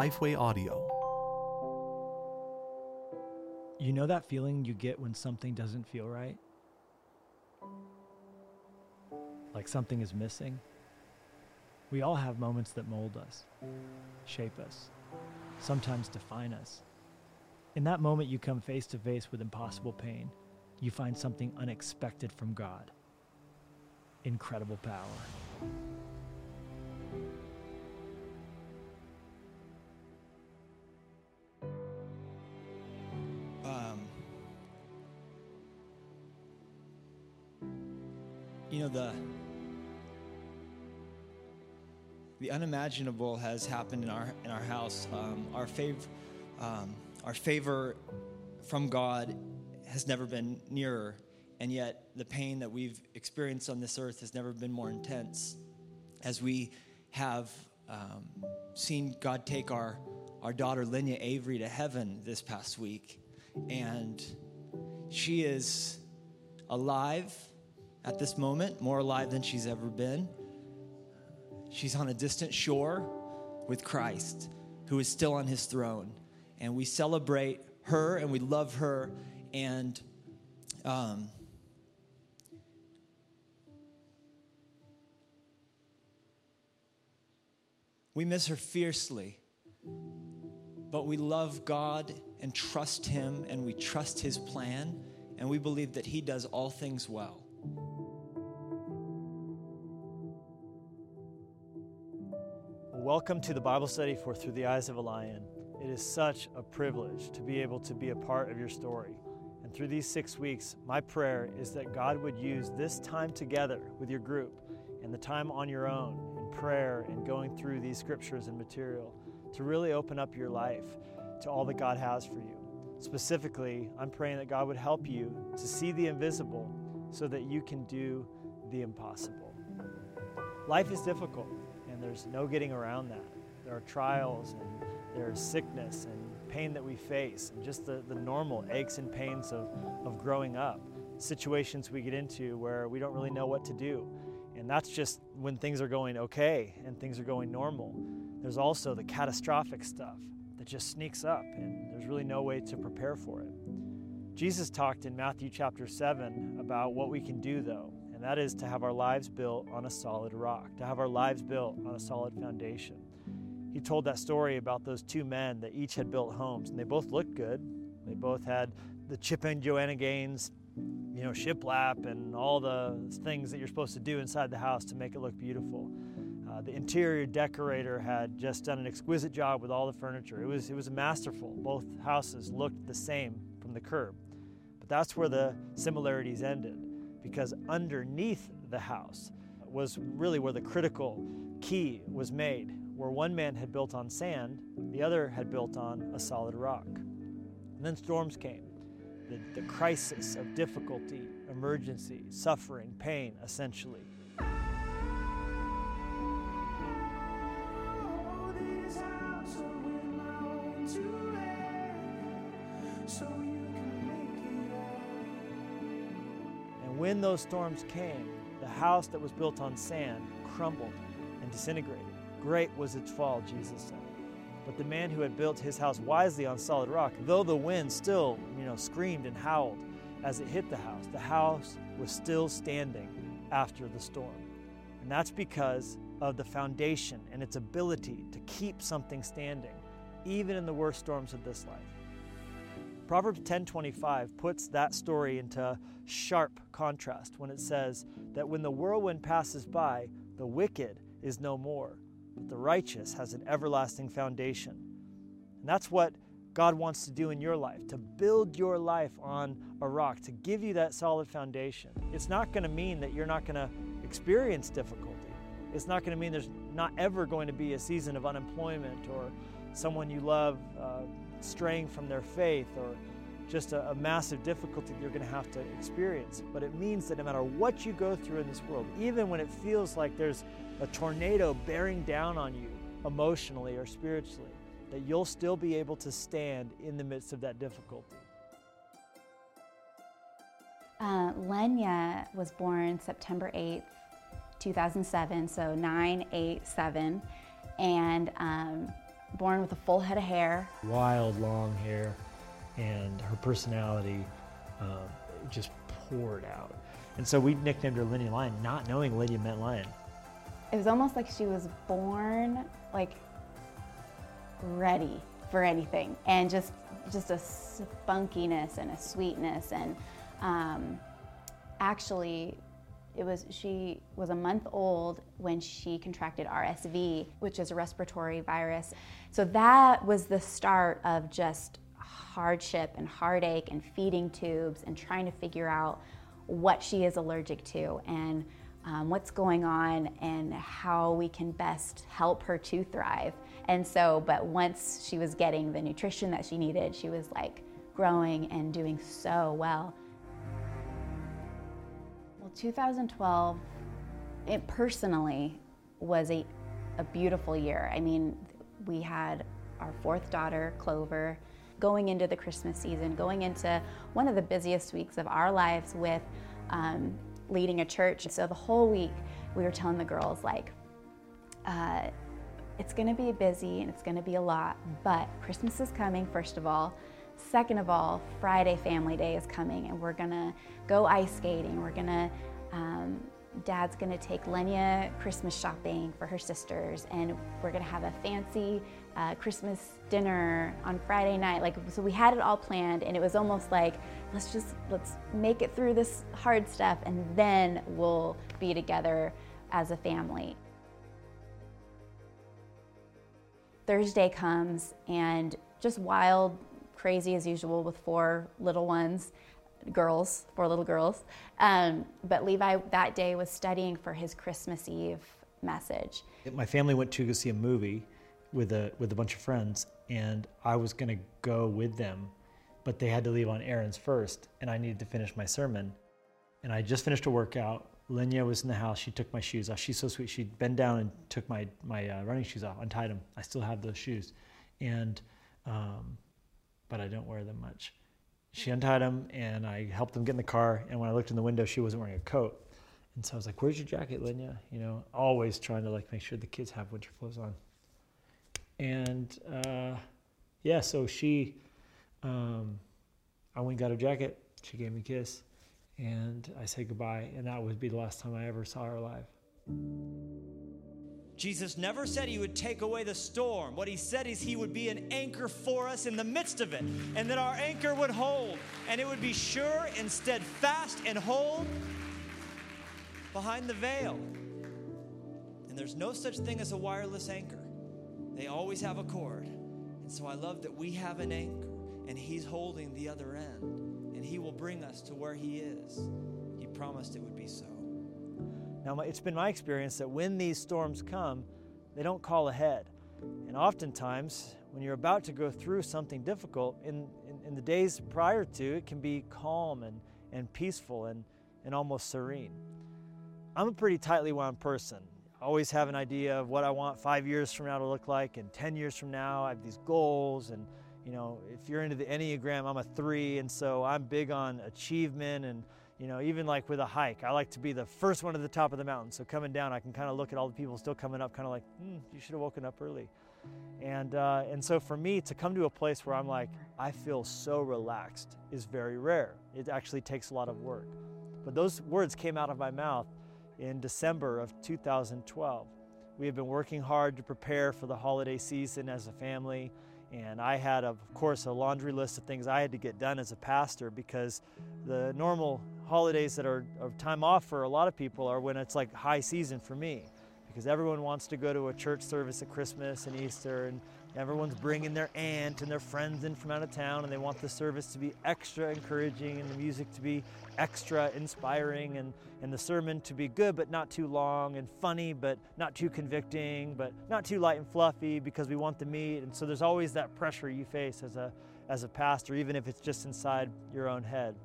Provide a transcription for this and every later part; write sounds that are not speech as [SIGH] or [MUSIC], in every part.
Lifeway Audio. You know that feeling you get when something doesn't feel right? Like something is missing? We all have moments that mold us, shape us, sometimes define us. In that moment, you come face to face with impossible pain. You find something unexpected from God incredible power. You know the the unimaginable has happened in our in our house. Um, our fav, um, our favor from God has never been nearer, and yet the pain that we've experienced on this earth has never been more intense. As we have um, seen God take our our daughter Lenya Avery to heaven this past week, and she is alive at this moment, more alive than she's ever been. She's on a distant shore with Christ, who is still on his throne. And we celebrate her and we love her. And um, we miss her fiercely. But we love God and trust Him and we trust His plan. And we believe that He does all things well. Welcome to the Bible study for Through the Eyes of a Lion. It is such a privilege to be able to be a part of your story. And through these six weeks, my prayer is that God would use this time together with your group and the time on your own in prayer and going through these scriptures and material to really open up your life to all that God has for you. Specifically, I'm praying that God would help you to see the invisible so that you can do the impossible. Life is difficult and there's no getting around that. There are trials and there's sickness and pain that we face, and just the, the normal aches and pains of, of growing up. Situations we get into where we don't really know what to do. And that's just when things are going okay and things are going normal. There's also the catastrophic stuff that just sneaks up, and there's really no way to prepare for it. Jesus talked in Matthew chapter 7 about what we can do, though, and that is to have our lives built on a solid rock, to have our lives built on a solid foundation. He told that story about those two men that each had built homes, and they both looked good. They both had the Chip and Joanna Gaines, you know, shiplap and all the things that you're supposed to do inside the house to make it look beautiful. Uh, the interior decorator had just done an exquisite job with all the furniture. It was, it was masterful. Both houses looked the same from the curb. But that's where the similarities ended, because underneath the house was really where the critical key was made, where one man had built on sand, the other had built on a solid rock. And then storms came. The, the crisis of difficulty, emergency, suffering, pain, essentially. And when those storms came, the house that was built on sand crumbled and disintegrated. Great was its fall, Jesus said. But the man who had built his house wisely on solid rock, though the wind still, you know, screamed and howled as it hit the house, the house was still standing after the storm. And that's because of the foundation and its ability to keep something standing, even in the worst storms of this life. Proverbs 10:25 puts that story into sharp contrast when it says that when the whirlwind passes by, the wicked is no more, but the righteous has an everlasting foundation. And that's what God wants to do in your life, to build your life on a rock, to give you that solid foundation. It's not going to mean that you're not going to experience difficulty. It's not going to mean there's not ever going to be a season of unemployment or someone you love uh, straying from their faith or just a, a massive difficulty that you're going to have to experience. But it means that no matter what you go through in this world, even when it feels like there's a tornado bearing down on you emotionally or spiritually, that you'll still be able to stand in the midst of that difficulty. Uh, Lenya was born September 8th, 2007, so 987. And um, born with a full head of hair. Wild, long hair, and her personality um, just poured out. And so we nicknamed her Lenya Lion, not knowing Lenya meant lion. It was almost like she was born like ready for anything, and just just a spunkiness and a sweetness, and um, actually, it was she was a month old when she contracted RSV, which is a respiratory virus. So that was the start of just hardship and heartache and feeding tubes and trying to figure out what she is allergic to and um, what's going on and how we can best help her to thrive. And so, but once she was getting the nutrition that she needed, she was like growing and doing so well. Well, 2012, it personally was a, a beautiful year. I mean, we had our fourth daughter, Clover, going into the Christmas season, going into one of the busiest weeks of our lives with um, leading a church. So the whole week, we were telling the girls, like, uh, it's going to be busy and it's going to be a lot, but Christmas is coming, first of all. Second of all, Friday Family Day is coming, and we're to go ice skating. We're to um, Dad's gonna take Lenya Christmas shopping for her sisters, and we're gonna have a fancy uh, Christmas dinner on Friday night. Like, so we had it all planned, and it was almost like, let's just let's make it through this hard stuff, and then we'll be together as a family. Thursday comes, and just wild, crazy as usual with four little ones girls, four little girls. Um, but Levi that day was studying for his Christmas Eve message. My family went to go see a movie with a with a bunch of friends, and I was going to go with them, but they had to leave on errands first, and I needed to finish my sermon. And I just finished a workout. Lenya was in the house. She took my shoes off. She's so sweet. She bent down and took my my uh, running shoes off, untied them. I still have those shoes, and um, but I don't wear them much she untied them and I helped them get in the car. And when I looked in the window, she wasn't wearing a coat. And so I was like, "Where's your jacket, Lenya?" You know, always trying to like make sure the kids have winter clothes on. And uh, yeah, so she, um, I went and got her jacket. She gave me a kiss, and I said goodbye. And that would be the last time I ever saw her alive. Jesus never said he would take away the storm. What he said is he would be an anchor for us in the midst of it, and that our anchor would hold, and it would be sure and steadfast and hold behind the veil. And there's no such thing as a wireless anchor, they always have a cord. And so I love that we have an anchor, and he's holding the other end, and he will bring us to where he is. He promised it would be so. Now, it's been my experience that when these storms come, they don't call ahead. And oftentimes, when you're about to go through something difficult, in, in, in, the days prior to, it can be calm and, and peaceful and, and almost serene. I'm a pretty tightly wound person. I always have an idea of what I want five years from now to look like, and 10 years from now, I have these goals. And, you know, if you're into the Enneagram, I'm a three, and so I'm big on achievement and you know, even like with a hike, I like to be the first one to the top of the mountain. So coming down, I can kind of look at all the people still coming up, kind of like, hmm, you should have woken up early. And, uh, and so for me to come to a place where I'm like, I feel so relaxed is very rare. It actually takes a lot of work. But those words came out of my mouth in December of 2012. We have been working hard to prepare for the holiday season as a family. And I had, of course, a laundry list of things I had to get done as a pastor because the normal holidays that are of time off for a lot of people are when it's like high season for me because everyone wants to go to a church service at Christmas and Easter and everyone's bringing their aunt and their friends in from out of town and they want the service to be extra encouraging and the music to be extra inspiring and, and the sermon to be good but not too long and funny but not too convicting but not too light and fluffy because we want the meat. And so there's always that pressure you face as a as a pastor even if it's just inside your own head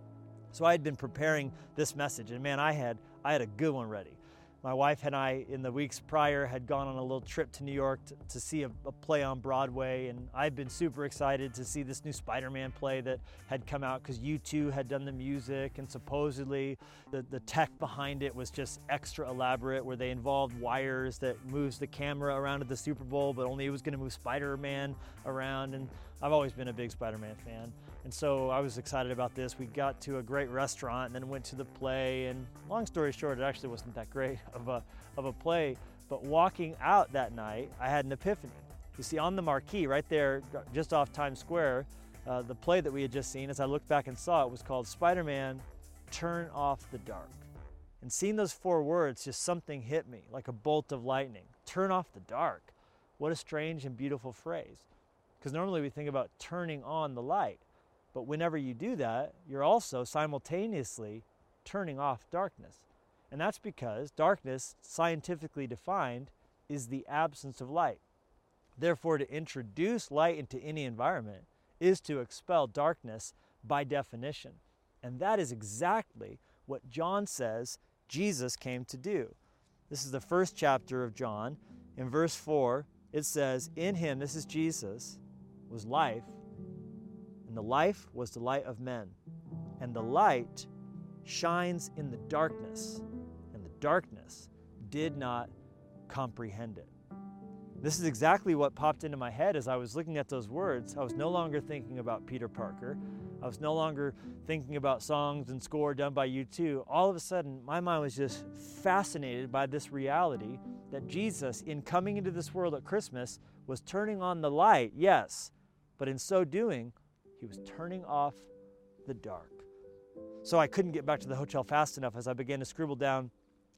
so i had been preparing this message and man i had i had a good one ready My wife and I, in the weeks prior, had gone on a little trip to New York to, to see a, a, play on Broadway, and I've been super excited to see this new Spider Man play that had come out because U2 had done the music, and supposedly the, the tech behind it was just extra elaborate, where they involved wires that moves the camera around at the Super Bowl, but only it was going to move Spider Man around. And I've always been a big Spider Man fan. And so I was excited about this. We got to a great restaurant and then went to the play. And long story short, it actually wasn't that great [LAUGHS] of a, of a play. But walking out that night, I had an epiphany. You see, on the marquee right there, just off Times Square, uh, the play that we had just seen, as I looked back and saw it, was called Spider Man Turn Off the Dark. And seeing those four words, just something hit me like a bolt of lightning. Turn off the dark. What a strange and beautiful phrase. Because normally we think about turning on the light. But whenever you do that, you're also simultaneously turning off darkness. And that's because darkness, scientifically defined, is the absence of light. Therefore, to introduce light into any environment is to expel darkness by definition. And that is exactly what John says Jesus came to do. This is the first chapter of John. In verse 4, it says, In him, this is Jesus, was life, and the life was the light of men. And the light shines in the darkness, and the darkness did not comprehend it. This is exactly what popped into my head as I was looking at those words. I was no longer thinking about Peter Parker. I was no longer thinking about songs and score done by U2. All of a sudden, my mind was just fascinated by this reality that Jesus, in coming into this world at Christmas, was turning on the light, yes, but in so doing, he was turning off the dark. So I couldn't get back to the hotel fast enough as I began to scribble down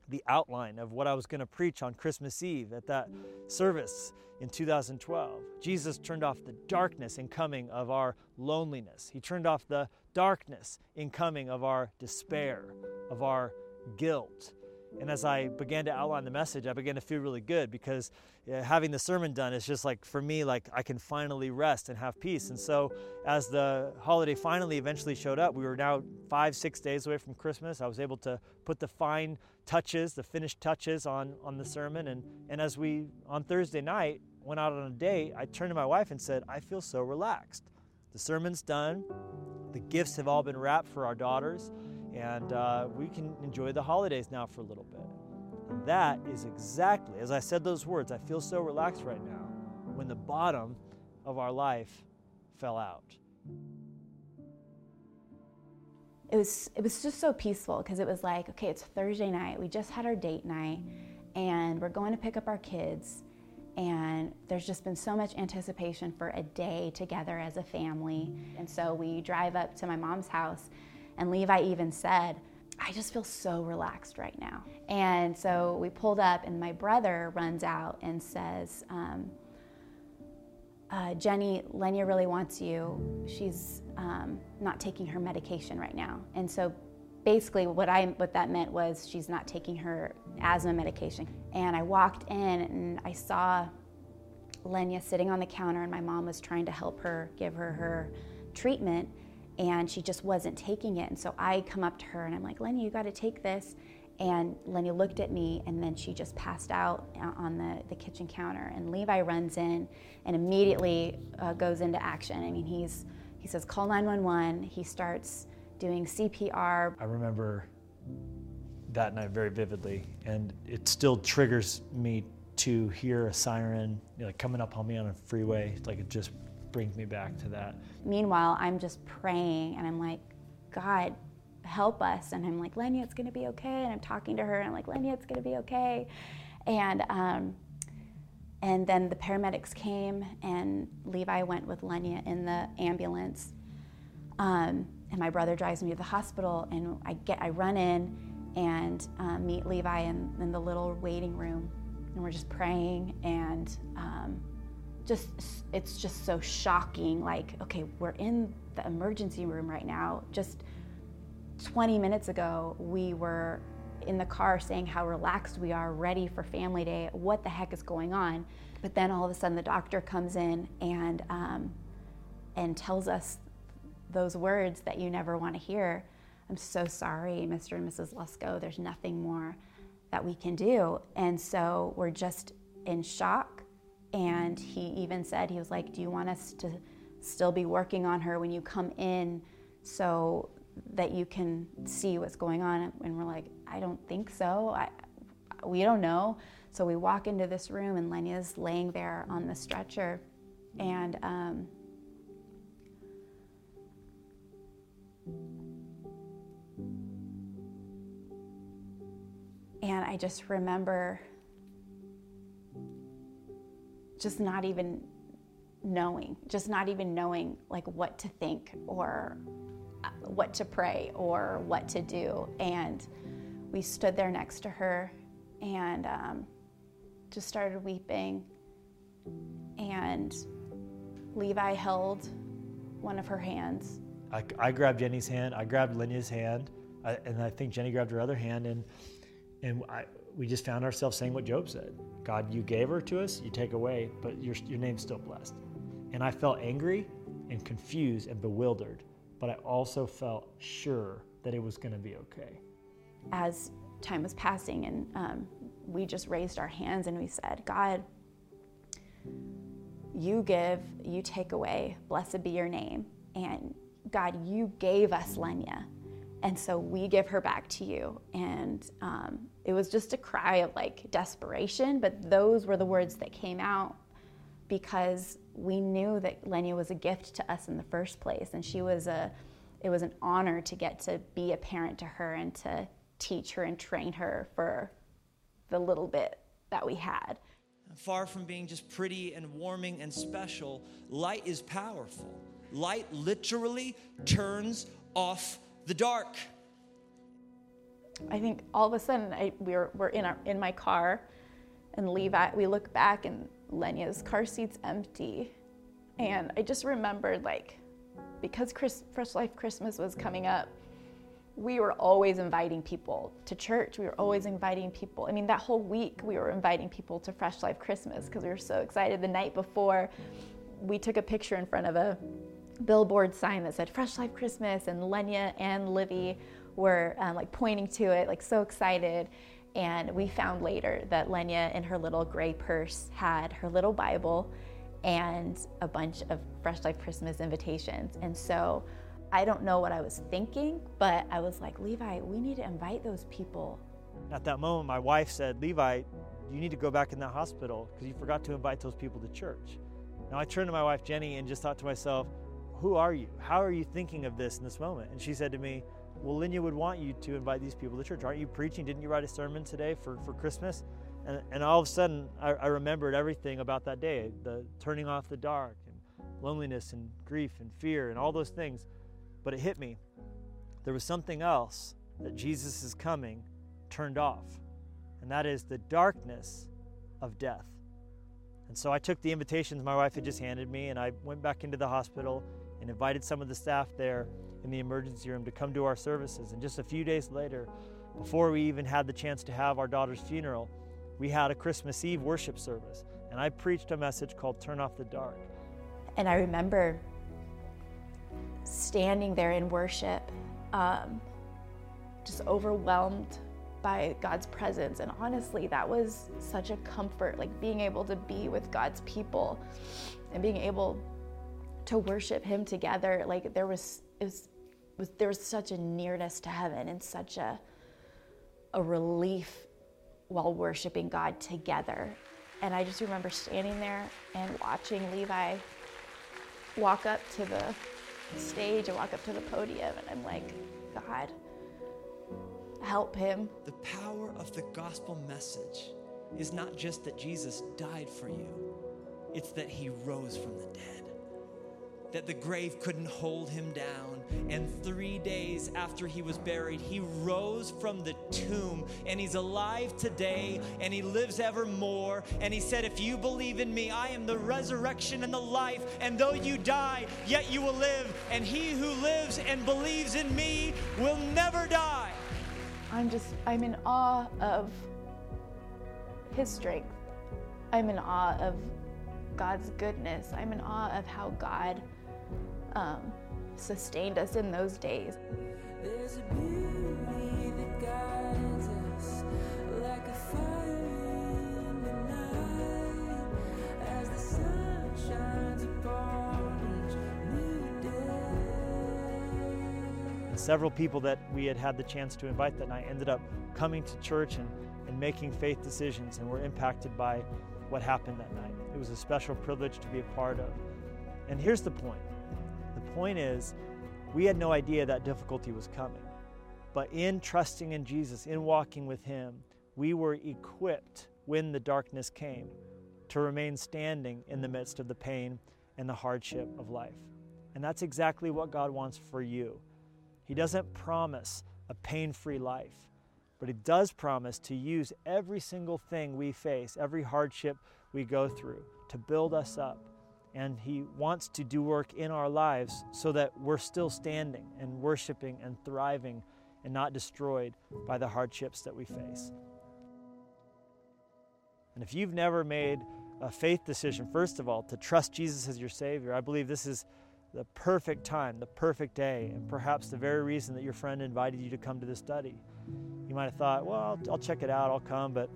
the outline of what I was going to preach on Christmas Eve at that service in 2012. Jesus turned off the darkness in coming of our loneliness. He turned off the darkness in coming of our despair, of our guilt. And as I began to outline the message, I began to feel really good because having the sermon done is just like, for me, like I can finally rest and have peace. And so, as the holiday finally eventually showed up, we were now five, six days away from Christmas. I was able to put the fine touches, the finished touches on, on the sermon. And, and as we, on Thursday night, went out on a date, I turned to my wife and said, I feel so relaxed. The sermon's done, the gifts have all been wrapped for our daughters and uh, we can enjoy the holidays now for a little bit. And that is exactly, as I said those words, I feel so relaxed right now, when the bottom of our life fell out. It was, it was just so peaceful because it was like, okay, it's Thursday night. We just had our date night and we're going to pick up our kids. And there's just been so much anticipation for a day together as a family. And so we drive up to my mom's house and Levi even said, I just feel so relaxed right now. And so we pulled up, and my brother runs out and says, um, uh, Jenny, Lenya really wants you. She's um, not taking her medication right now. And so basically what I what that meant was she's not taking her asthma medication. And I walked in and I saw Lenya sitting on the counter and my mom was trying to help her give her her treatment and she just wasn't taking it. And so I come up to her and I'm like, Lenny, you got to take this. And Lenny looked at me and then she just passed out on the, the kitchen counter. And Levi runs in and immediately uh, goes into action. I mean, he's, he says, call 911. He starts doing CPR. I remember that night very vividly, and it still triggers me to hear a siren you know, like coming up on me on a freeway. Like it just brings me back to that. Meanwhile, I'm just praying and I'm like, God, help us. And I'm like, Lenya, it's going to be okay. And I'm talking to her and I'm like, Lenya, it's going to be okay. And, um, and then the paramedics came and Levi went with Lenya in the ambulance. Um, and my brother drives me to the hospital and I get, I run in and uh, meet Levi in, in, the little waiting room. And we're just praying and um, just it's just so shocking like okay we're in the emergency room right now. Just 20 minutes ago we were in the car saying how relaxed we are ready for family day. What the heck is going on? But then all of a sudden the doctor comes in and um, and tells us those words that you never want to hear. I'm so sorry mr and mrs Lusko. There's nothing more that we can do. And so we're just in shock. And he even said, he was like, Do you want us to still be working on her when you come in so that you can see what's going on? And we're like, I don't think so. I, we don't know. So we walk into this room, and Lenya's laying there on the stretcher. And um, And I just remember just not even knowing, just not even knowing like what to think or uh, what to pray or what to do. And we stood there next to her and um, just started weeping. And Levi held one of her hands. I, I grabbed Jenny's hand, I grabbed Lenya's hand, I, and I think Jenny grabbed her other hand. And and I, we just found ourselves saying what Job said God, you gave her to us, you take away, but your, your name's still blessed. And I felt angry and confused and bewildered, but I also felt sure that it was going to be okay. As time was passing, and um, we just raised our hands and we said, God, you give, you take away, blessed be your name. And God, you gave us Lenya. And so we give her back to you. And um, it was just a cry of like desperation, but those were the words that came out because we knew that Lenya was a gift to us in the first place. And she was a, it was an honor to get to be a parent to her and to teach her and train her for the little bit that we had. Far from being just pretty and warming and special, light is powerful. Light literally turns off the dark. I think all of a sudden I, we were, we're in, our, in my car and Levi, we look back and Lenya's car seat's empty. And I just remembered like, because Chris, Fresh Life Christmas was coming up, we were always inviting people to church. We were always inviting people. I mean, that whole week we were inviting people to Fresh Life Christmas because we were so excited. The night before, we took a picture in front of a billboard sign that said Fresh Life Christmas, and Lenya and Livy were um, like pointing to it, like so excited. And we found later that Lenya in her little gray purse had her little Bible and a bunch of Fresh Life Christmas invitations. And so I don't know what I was thinking, but I was like, Levi, we need to invite those people. At that moment, my wife said, Levi, you need to go back in that hospital because you forgot to invite those people to church. Now I turned to my wife, Jenny, and just thought to myself, who are you? How are you thinking of this in this moment? And she said to me, Well, Lenya would want you to invite these people to church. Aren't you preaching? Didn't you write a sermon today for, for Christmas? And, and all of a sudden, I, I remembered everything about that day the turning off the dark, and loneliness, and grief, and fear, and all those things. But it hit me. There was something else that Jesus is coming turned off, and that is the darkness of death. And so I took the invitations my wife had just handed me, and I went back into the hospital and invited some of the staff there in the emergency room to come to our services. And just a few days later, before we even had the chance to have our daughter's funeral, we had a Christmas Eve worship service. And I preached a message called Turn Off the Dark. And I remember standing there in worship, um, just overwhelmed by God's presence. And honestly, that was such a comfort, like being able to be with God's people and being able to worship him together like there was was, was there was such a nearness to heaven and such a a relief while worshiping God together. And I just remember standing there and watching Levi walk up to the stage and walk up to the podium and I'm like God help him. The power of the gospel message is not just that Jesus died for you it's that he rose from the dead that the grave couldn't hold him down. And three days after he was buried, he rose from the tomb and he's alive today and he lives evermore. And he said, If you believe in me, I am the resurrection and the life. And though you die, yet you will live. And he who lives and believes in me will never die. I'm just, I'm in awe of his strength. I'm in awe of God's goodness. I'm in awe of how God um, sustained us in those days. several people that we had had the chance to invite that night ended up coming to church and, and making faith decisions and were impacted by what happened that night. It was a special privilege to be a part of. And here's the point point is, we had no idea that difficulty was coming. But in trusting in Jesus, in walking with Him, we were equipped when the darkness came to remain standing in the midst of the pain and the hardship of life. And that's exactly what God wants for you. He doesn't promise a pain free life, but He does promise to use every single thing we face, every hardship we go through, to build us up. And He wants to do work in our lives so that we're still standing and worshiping and thriving and not destroyed by the hardships that we face. And if you've never made a faith decision, first of all, to trust Jesus as your Savior, I believe this is the perfect time, the perfect day, and perhaps the very reason that your friend invited you to come to this study. You might have thought, well, I'll, I'll check it out, I'll come, but,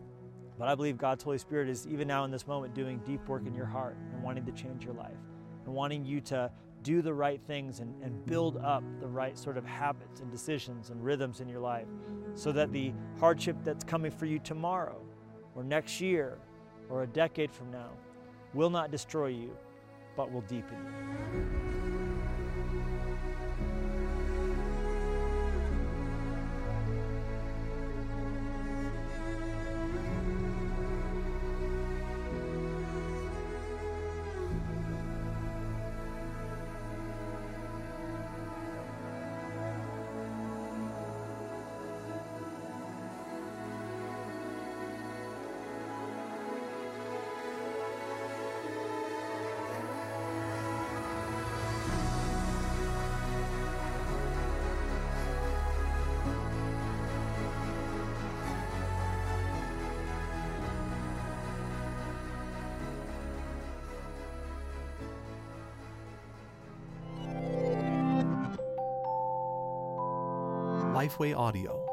but I believe God's Holy Spirit is even now in this moment doing deep work in your heart and wanting to change your life and wanting you to do the right things and, and build up the right sort of habits and decisions and rhythms in your life so that the hardship that's coming for you tomorrow or next year or a decade from now will not destroy you, but will deepen you. Lifeway Audio.